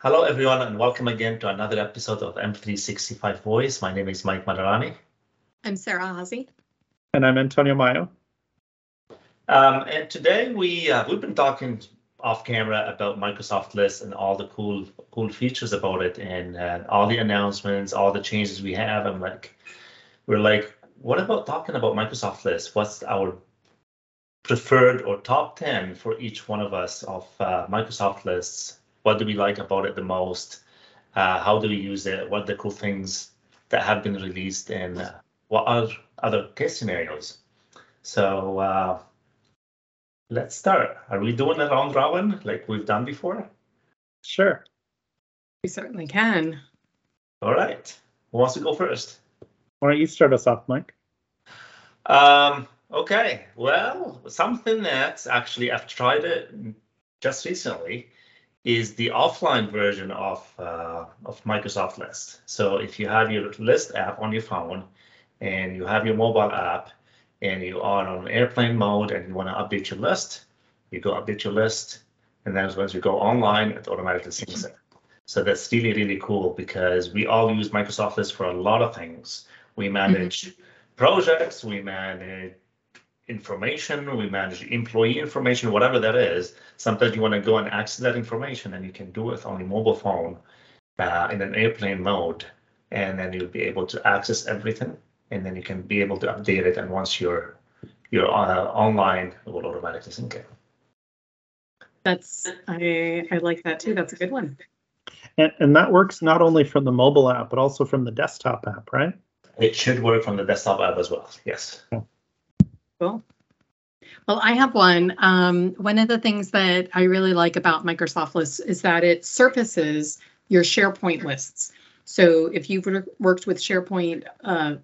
Hello, everyone, and welcome again to another episode of M365 Voice. My name is Mike Maadarani. I'm Sarah Haase. And I'm Antonio Maio. Um, and today we uh, we've been talking off camera about Microsoft List and all the cool cool features about it, and uh, all the announcements, all the changes we have. I'm like, we're like, what about talking about Microsoft List? What's our preferred or top 10 for each one of us of uh, Microsoft lists what do we like about it the most? Uh, how do we use it? What are the cool things that have been released and uh, what are other case scenarios? So uh, let's start. Are we doing a round robin like we've done before? Sure. We certainly can. All right. Who wants to go first? Why don't you start us off, Mike? Um, okay. Well, something that actually I've tried it just recently is the offline version of uh, of Microsoft List. So if you have your List app on your phone and you have your mobile app and you are on airplane mode and you want to update your list, you go update your list, and then once you go online, it automatically syncs it. So that's really really cool because we all use Microsoft List for a lot of things. We manage mm-hmm. projects, we manage information, we manage employee information, whatever that is. Sometimes you want to go and access that information and you can do it on your mobile phone uh, in an airplane mode. And then you'll be able to access everything and then you can be able to update it. And once you're you're uh, online, it will automatically sync it. That's I I like that too. That's a good one. And, and that works not only from the mobile app, but also from the desktop app, right? It should work from the desktop app as well. Yes. Yeah. Cool. Well, I have one. Um, one of the things that I really like about Microsoft Lists is that it surfaces your SharePoint lists. So if you've worked with SharePoint uh,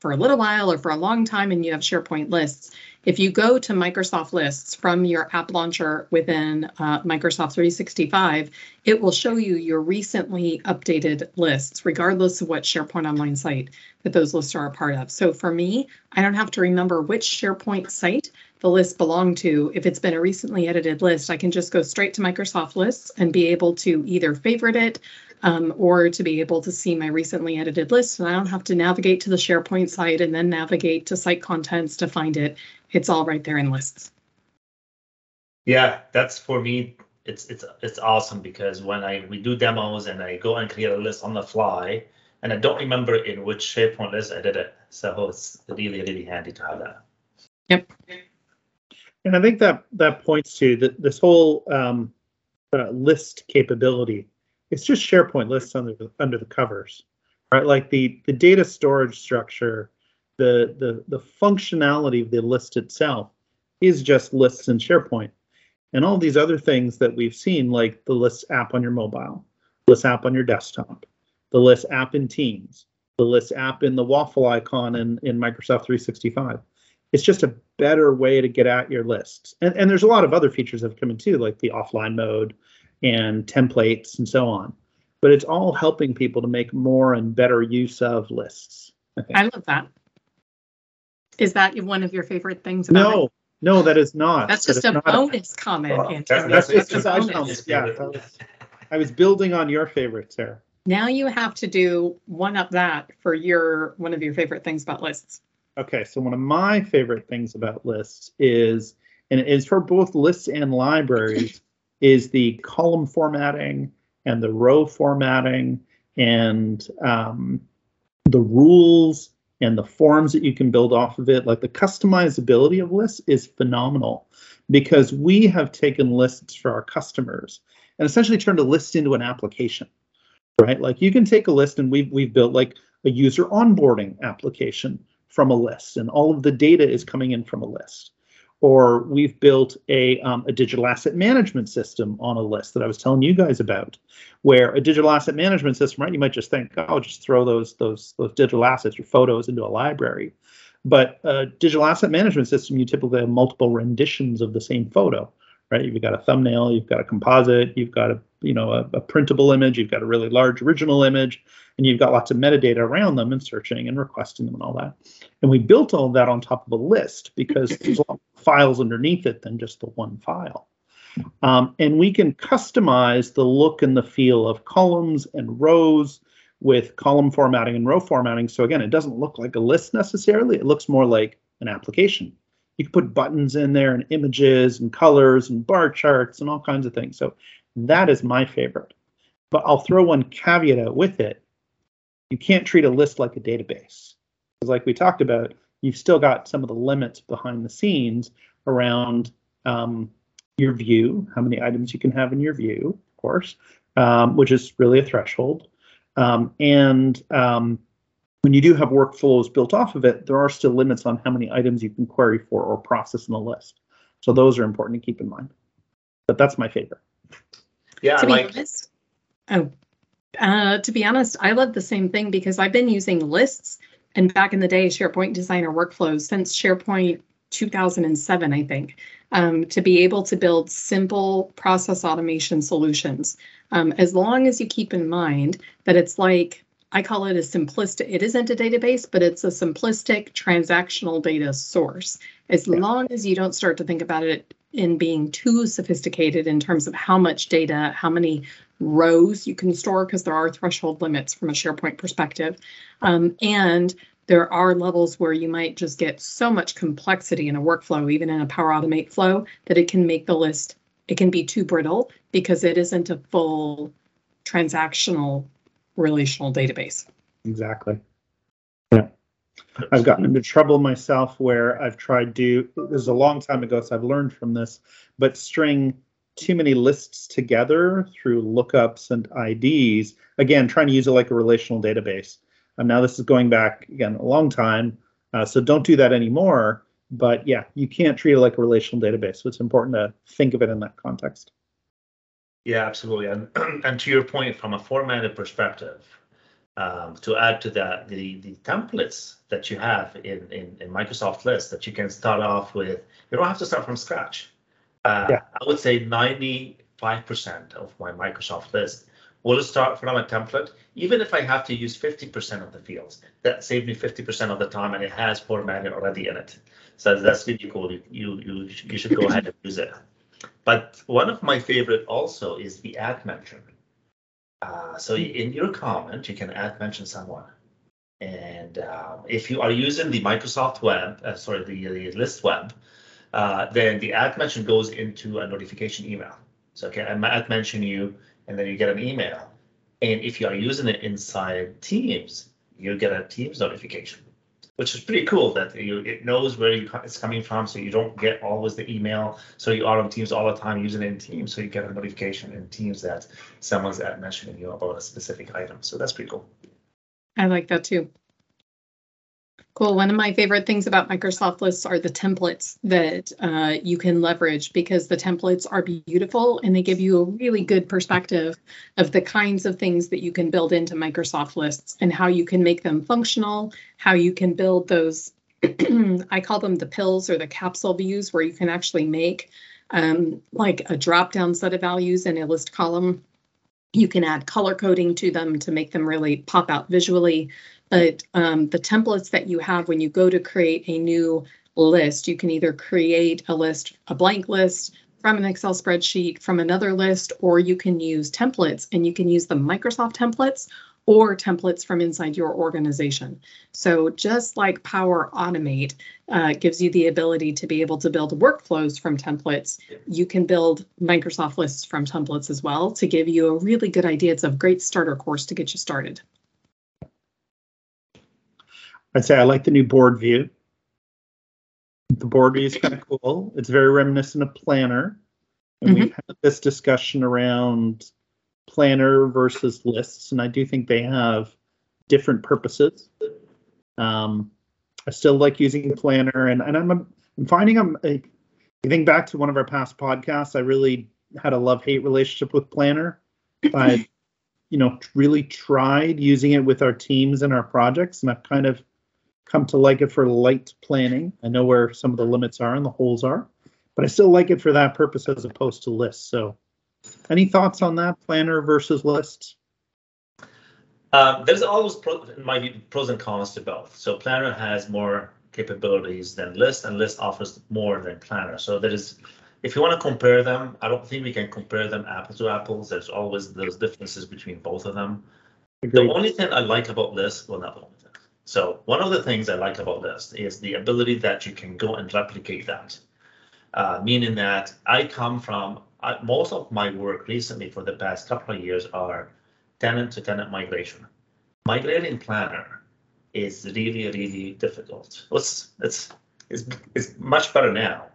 for a little while or for a long time and you have SharePoint lists, if you go to Microsoft Lists from your app launcher within uh, Microsoft 365, it will show you your recently updated lists, regardless of what SharePoint Online site that those lists are a part of. So for me, I don't have to remember which SharePoint site the list belong to. If it's been a recently edited list, I can just go straight to Microsoft Lists and be able to either favorite it um, or to be able to see my recently edited list. And I don't have to navigate to the SharePoint site and then navigate to site contents to find it. It's all right there in lists. Yeah, that's for me. It's it's it's awesome because when I we do demos and I go and create a list on the fly, and I don't remember in which SharePoint list I did it. So it's really really handy to have that. Yep. And I think that that points to that this whole um, uh, list capability it's just SharePoint lists under the under the covers, right? Like the the data storage structure, the the the functionality of the list itself is just lists in SharePoint, and all these other things that we've seen, like the list app on your mobile, list app on your desktop, the list app in Teams, the list app in the waffle icon in in Microsoft 365. It's just a better way to get at your lists, and and there's a lot of other features that have come in too, like the offline mode and templates and so on. But it's all helping people to make more and better use of lists. I, I love that. Is that one of your favorite things about no, it? No, that is not. That's just a bonus a, comment. Well, that's, that's just a bonus. Yeah, was, I was building on your favorites there. Now you have to do one up that for your one of your favorite things about lists. Okay, so one of my favorite things about lists is, and it is for both lists and libraries, is the column formatting and the row formatting and um, the rules and the forms that you can build off of it. Like the customizability of lists is phenomenal because we have taken lists for our customers and essentially turned a list into an application, right? Like you can take a list and we've we've built like a user onboarding application from a list, and all of the data is coming in from a list or we've built a, um, a digital asset management system on a list that I was telling you guys about, where a digital asset management system, right? You might just think, oh, just throw those those those digital assets, your photos, into a library. But a digital asset management system, you typically have multiple renditions of the same photo, right? You've got a thumbnail, you've got a composite, you've got a you know a, a printable image, you've got a really large original image, and you've got lots of metadata around them and searching and requesting them and all that. And we built all that on top of a list because there's a lot of files underneath it than just the one file. Um, and we can customize the look and the feel of columns and rows with column formatting and row formatting. So again, it doesn't look like a list necessarily. It looks more like an application. You can put buttons in there and images and colors and bar charts and all kinds of things. So that is my favorite. But I'll throw one caveat out with it. You can't treat a list like a database. Because like we talked about, you've still got some of the limits behind the scenes around um, your view, how many items you can have in your view, of course, um, which is really a threshold. Um, and um, when you do have workflows built off of it, there are still limits on how many items you can query for or process in the list. So those are important to keep in mind. But that's my favorite. Yeah, to be like honest, oh, uh, to be honest, I love the same thing because I've been using lists and back in the day, SharePoint Designer workflows since SharePoint 2007, I think, um, to be able to build simple process automation solutions. Um, as long as you keep in mind that it's like I call it a simplistic, it isn't a database, but it's a simplistic transactional data source. As long as you don't start to think about it in being too sophisticated in terms of how much data, how many rows you can store, because there are threshold limits from a SharePoint perspective. Um, and there are levels where you might just get so much complexity in a workflow, even in a Power Automate flow, that it can make the list, it can be too brittle because it isn't a full transactional relational database. Exactly. I've gotten into trouble myself where I've tried to, this is a long time ago, so I've learned from this, but string too many lists together through lookups and IDs. Again, trying to use it like a relational database. And now this is going back again a long time, uh, so don't do that anymore. But yeah, you can't treat it like a relational database. So it's important to think of it in that context. Yeah, absolutely. And and to your point, from a formatted perspective, um, to add to that, the the templates that you have in, in in Microsoft List that you can start off with, you don't have to start from scratch. Uh, Yeah. I would say 95% of my Microsoft List will start from a template, even if I have to use 50% of the fields. That saves me 50% of the time, and it has formatting already in it. So that's really cool. You you you, you should go ahead and use it. But one of my favorite also is the add mention. Uh, so in your comment, you can add mention someone. And um, if you are using the Microsoft Web, uh, sorry, the, the list web, uh, then the add mention goes into a notification email. So okay, I add mention you, and then you get an email. And if you are using it inside Teams, you get a Teams notification, which is pretty cool that you, it knows where you, it's coming from, so you don't get always the email. So you are on Teams all the time using it in Teams, so you get a notification in Teams that someone's at mentioning you about a specific item. So that's pretty cool. I like that too. Cool. One of my favorite things about Microsoft lists are the templates that uh, you can leverage because the templates are beautiful and they give you a really good perspective of the kinds of things that you can build into Microsoft lists and how you can make them functional, how you can build those. I call them the pills or the capsule views where you can actually make um, like a drop down set of values in a list column. You can add color coding to them to make them really pop out visually but um, the templates that you have when you go to create a new list, you can either create a list, a blank list from an Excel spreadsheet, from another list, or you can use templates and you can use the Microsoft templates or templates from inside your organization. So just like Power Automate uh, gives you the ability to be able to build workflows from templates, you can build Microsoft lists from templates as well to give you a really good idea. It's a great starter course to get you started. I'd say I like the new board view. The board view is kind of cool. It's very reminiscent of Planner. And we've had this discussion around Planner versus lists, and I do think they have different purposes. Um, I still like using Planner, and, and I'm, I'm finding I'm. I think back to one of our past podcasts, I really had a love hate relationship with Planner. I, you know, really tried using it with our teams and our projects, and I've kind of come to like it for light planning. I know where some of the limits are and the holes are, but I still like it for that purpose as opposed to lists. So, any thoughts on that planner versus lists? Um, there's always pro, my view, pros and cons to both. So Planner has more capabilities than List, and List offers more than Planner. So there is if you want to compare them, I don't think we can compare them apple to apples. There's always those differences between both of them. The only thing I like about List, well, not the only thing. So one of the things I like about this is the ability that you can go and replicate that. Uh, meaning that I come from, I, most of my work recently for the past couple of years are tenant to tenant migration. Migrating planner is really, really difficult. It's, it's, it's, it's much better now,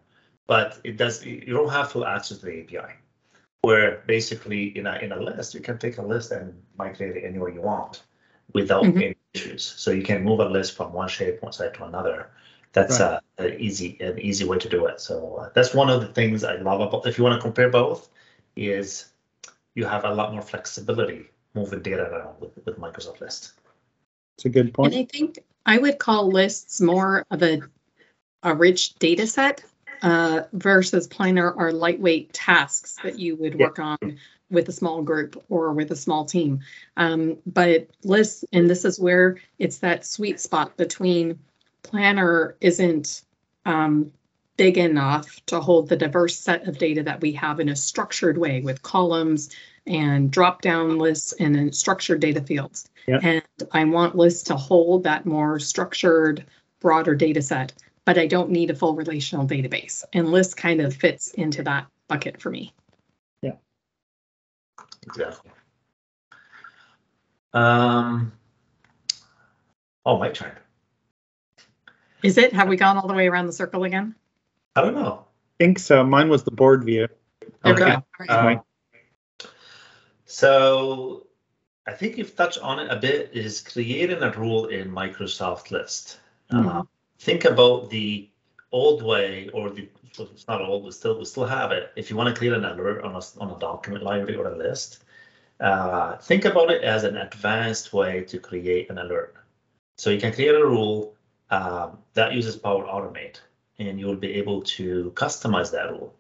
but it does, you don't have full access to the API where basically in a, in a list, you can take a list and migrate it anywhere you want without Mhm. any issues. So you can move a list from one SharePoint site to another. That's Right. a, a easy, an easy way to do it. So uh, that's one of the things I love about, if you want to compare both, is you have a lot more flexibility moving data around with, with Microsoft List. It's a good And point. I think I would call lists more of a, a rich data set uh, versus planner or lightweight tasks that you would Yeah. work on with a small group or with a small team. Um, but lists, and this is where it's that sweet spot between planner isn't um, big enough to hold the diverse set of data that we have in a structured way with columns and drop down lists and then structured data fields. Yeah. And I want lists to hold that more structured, broader data set, but I don't need a full relational database. And lists kind of fits into that bucket for me. Yeah. Exactly. Um, oh, my turn. Is it? Have we gone all the way around the circle again? I don't know. I think so. Mine was the board view. There we go. Okay. All right. Um, so I think you've touched on it a bit is creating a rule in Microsoft List. Mhm. Uh, think about the old way or the, it's not old, we still, we still have it. If you want to create an alert on a, on a document library or a list, uh, think about it as an advanced way to create an alert. So you can create a rule um, that uses Power Automate and you'll be able to customize that rule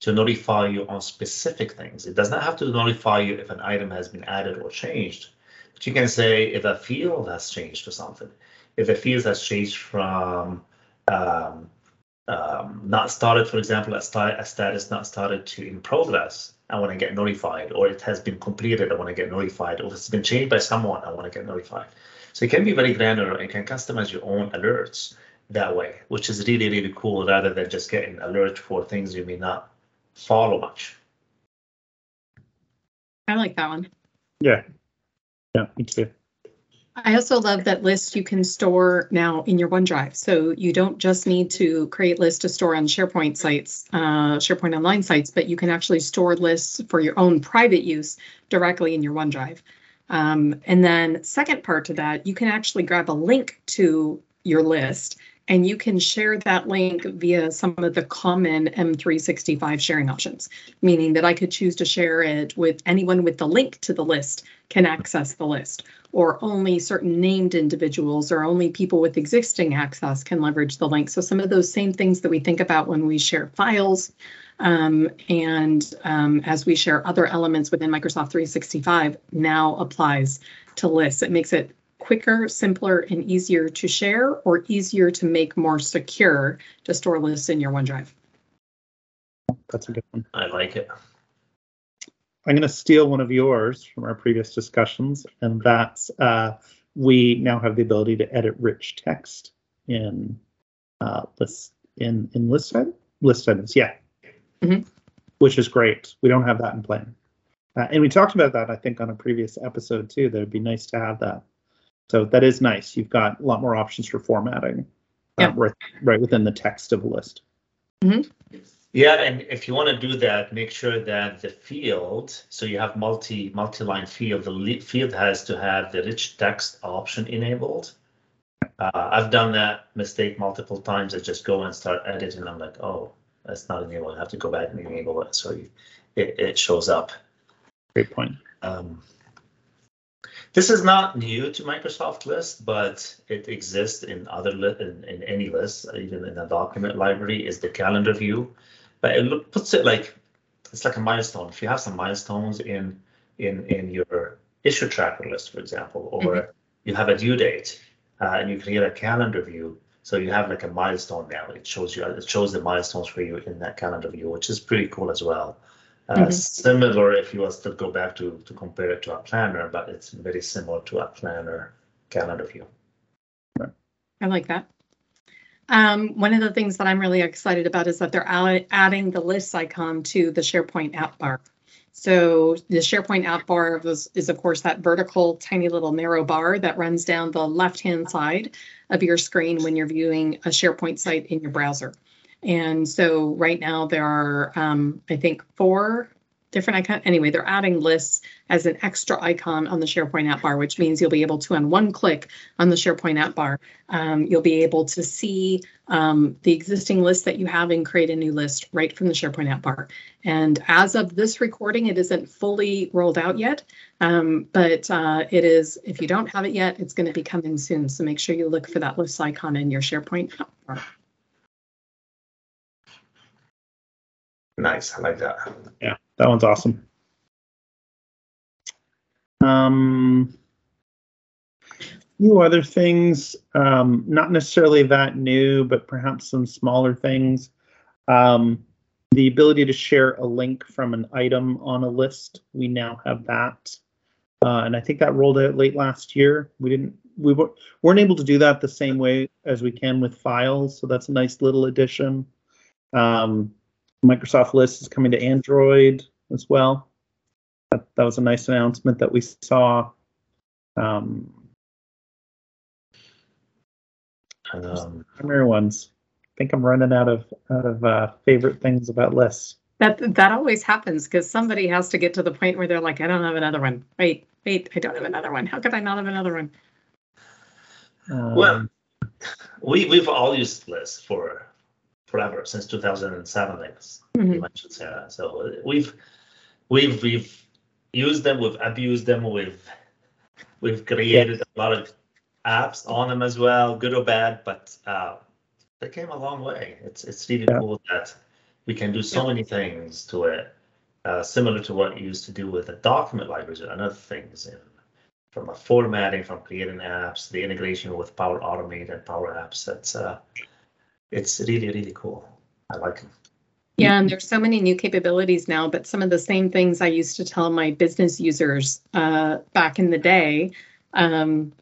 to notify you on specific things. It does not have to notify you if an item has been added or changed, but you can say if a field has changed or something, if a field has changed from um, um, not started, for example, a, sta- a status not started to in progress, I want to get notified, or it has been completed, I want to get notified, or if it's been changed by someone, I want to get notified. So it can be very granular and can customize your own alerts that way, which is really, really cool rather than just getting alert for things you may not follow much. I like that one. Yeah. Yeah, me too. I also love that list you can store now in your OneDrive. So you don't just need to create lists to store on SharePoint sites, uh, SharePoint Online sites, but you can actually store lists for your own private use directly in your OneDrive. Um, and then second part to that, you can actually grab a link to your list and you can share that link via some of the common M365 sharing options, meaning that I could choose to share it with anyone with the link to the list can access the list or only certain named individuals or only people with existing access can leverage the link. So some of those same things that we think about when we share files um, and um, as we share other elements within Microsoft 365 now applies to lists. It makes it quicker, simpler, and easier to share or easier to make more secure to store lists in your OneDrive. That's a good one. I like it. I'm going to steal one of yours from our previous discussions, and that's uh, we now have the ability to edit rich text in uh, list in in list ed- list items. Yeah, Mhm. which is great. We don't have that in plan, uh, and we talked about that I think on a previous episode too. That would be nice to have that. So that is nice. You've got a lot more options for formatting. uh, Yeah. right, right within the text of a list. Yeah, and if you want to do that, make sure that the field, so you have multi multi-line field, the le- field has to have the rich text option enabled. Uh, I've done that mistake multiple times. I just go and start editing. I'm like, oh, that's not enabled. I have to go back and enable it so you, it, it shows up. Great point. Um, this is not new to Microsoft List, but it exists in other in, in any list, even in a document library, is the calendar view. But it look, puts it like it's like a milestone. If you have some milestones in in in your issue tracker list, for example, or you have a due date uh, and you create a calendar view, So you have like a milestone now. It shows you it shows the milestones for you in that calendar view, which is pretty cool as well. Uh, Mhm. Similar if you was to go back to to compare it to a planner, but it's very similar to a planner calendar view. I like that. Um, one of the things that I'm really excited about is that they're add- adding the lists icon to the SharePoint app bar. So the SharePoint app bar was, is of course that vertical tiny little narrow bar that runs down the left-hand side of your screen when you're viewing a SharePoint site in your browser. And so right now there are, um, I think, four different icon. Anyway, they're adding lists as an extra icon on the SharePoint app bar, which means you'll be able to, on one click on the SharePoint app bar, um, you'll be able to see um, the existing list that you have and create a new list right from the SharePoint app bar. And as of this recording, it isn't fully rolled out yet, um, but uh, it is. If you don't have it yet, it's going to be coming soon. So make sure you look for that list icon in your SharePoint app bar. Nice, I like that. Yeah, that one's awesome. Um, few other things, um, not necessarily that new, but perhaps some smaller things. Um, the ability to share a link from an item on a list, we now have that. Uh, and I think that rolled out late last year. We didn't, we wa- weren't able to do that the same way as we can with files, so that's a nice little addition. Um, Microsoft List is coming to Android as well. That, that was a nice announcement that we saw. Um, Um, primary ones. I think I'm running out of out of uh, favorite things about lists. That that always happens because somebody has to get to the point where they're like, I don't have another one. Wait, wait, I don't have another one. How could I not have another one? Um, Well, we we've all used lists for forever since 2007, like you Mhm. mentioned, Sarah. So we've we've we've used them, we've abused them, we've we've created a lot of apps on them as well, good or bad. But uh, they came a long way. It's it's really Yeah. cool that we can do so Yeah. many things to it, uh, similar to what you used to do with the document libraries and other things. In, from a formatting, from creating apps, the integration with Power Automate and Power Apps. That's uh, it's really really cool. I like it. Yeah, and there's so many new capabilities now, but some of the same things I used to tell my business users uh, back in the day. Um,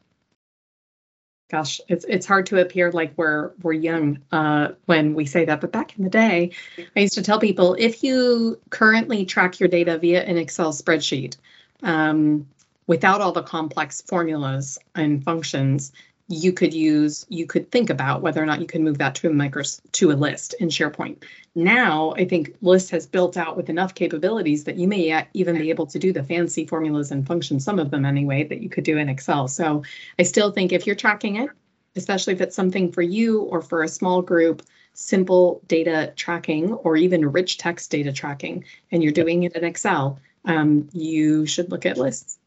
gosh, it's it's hard to appear like we're we're young uh, when we say that, but back in the day, I used to tell people if you currently track your data via an Excel spreadsheet um, without all the complex formulas and functions, you could use you could think about whether or not you can move that to a micros to a list in SharePoint. Now, I think List has built out with enough capabilities that you may even be able to do the fancy formulas and functions, some of them anyway, that you could do in Excel. So I still think if you're tracking it, especially if it's something for you or for a small group, simple data tracking or even rich text data tracking, and you're doing it in Excel, um, you should look at lists.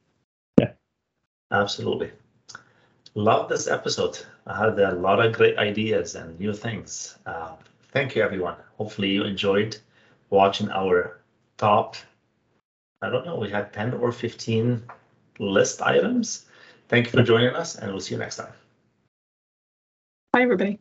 Yeah, absolutely. Love this episode. I had a lot of great ideas and new things. Uh, thank you, everyone. Hopefully, you enjoyed watching our top. I don't know, we had 10 or 15 list items. Thank you for joining us, and we'll see you next time. Bye, everybody.